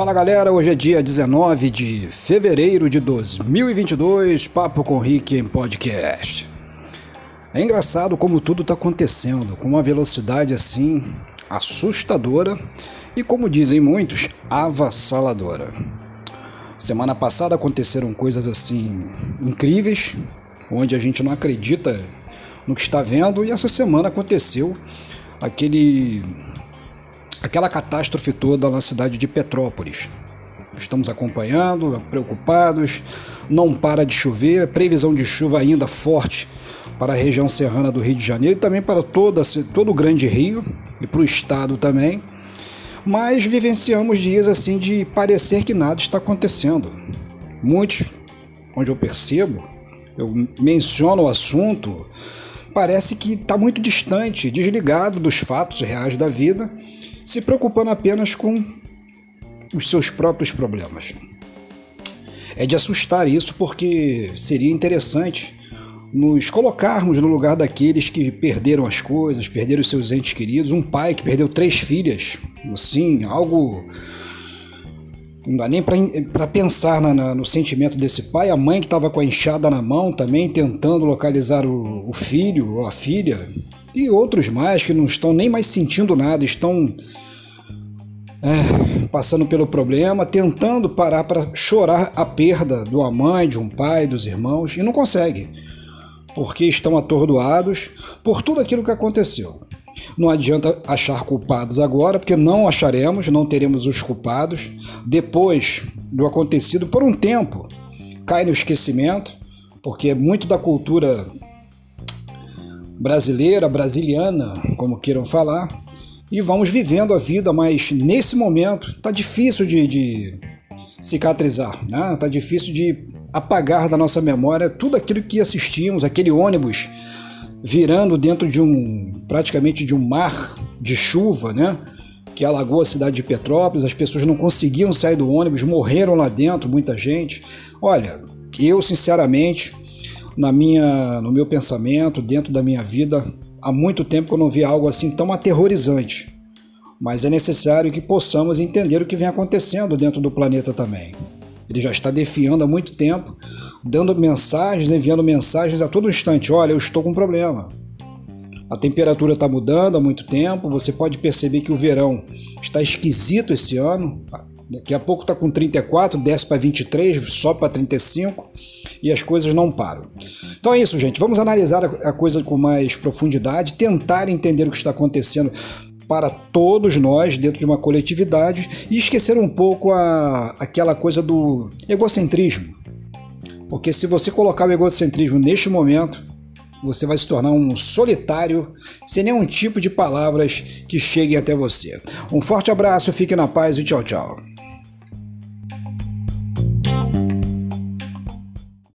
Fala galera, hoje é dia 19 de fevereiro de 2022, Papo com Rick em podcast. É engraçado como tudo está acontecendo, com uma velocidade assim assustadora e, como dizem muitos, avassaladora. Semana passada aconteceram coisas assim incríveis, onde a gente não acredita no que está vendo, e essa semana aconteceu aquele aquela catástrofe toda na cidade de Petrópolis. Estamos acompanhando, preocupados, não para de chover, previsão de chuva ainda forte para a região serrana do Rio de Janeiro e também para toda, todo o Grande Rio e para o estado também. Mas vivenciamos dias assim de parecer que nada está acontecendo. Muitos, onde eu percebo, eu menciono o assunto, parece que está muito distante, desligado dos fatos reais da vida se preocupando apenas com os seus próprios problemas. É de assustar isso porque seria interessante nos colocarmos no lugar daqueles que perderam as coisas, perderam seus entes queridos, um pai que perdeu três filhas, assim, algo não dá nem para pensar na, na, no sentimento desse pai, a mãe que estava com a enxada na mão também tentando localizar o, o filho ou a filha, e outros mais que não estão nem mais sentindo nada, estão é, passando pelo problema, tentando parar para chorar a perda de uma mãe, de um pai, dos irmãos, e não conseguem, porque estão atordoados por tudo aquilo que aconteceu. Não adianta achar culpados agora, porque não acharemos, não teremos os culpados. Depois do acontecido, por um tempo, cai no esquecimento, porque muito da cultura brasileira, brasiliana, como queiram falar, e vamos vivendo a vida, mas nesse momento tá difícil de, de cicatrizar, né? Tá difícil de apagar da nossa memória tudo aquilo que assistimos, aquele ônibus virando dentro de um praticamente de um mar de chuva, né? Que alagou a cidade de Petrópolis, as pessoas não conseguiam sair do ônibus, morreram lá dentro, muita gente. Olha, eu sinceramente na minha, no meu pensamento, dentro da minha vida, há muito tempo que eu não vi algo assim tão aterrorizante. Mas é necessário que possamos entender o que vem acontecendo dentro do planeta também. Ele já está defiando há muito tempo, dando mensagens, enviando mensagens a todo instante. Olha, eu estou com um problema. A temperatura está mudando há muito tempo. Você pode perceber que o verão está esquisito esse ano. Daqui a pouco está com 34, desce para 23, sobe para 35 e as coisas não param. Então é isso, gente. Vamos analisar a coisa com mais profundidade, tentar entender o que está acontecendo para todos nós dentro de uma coletividade e esquecer um pouco a, aquela coisa do egocentrismo. Porque se você colocar o egocentrismo neste momento, você vai se tornar um solitário sem nenhum tipo de palavras que cheguem até você. Um forte abraço, fique na paz e tchau, tchau.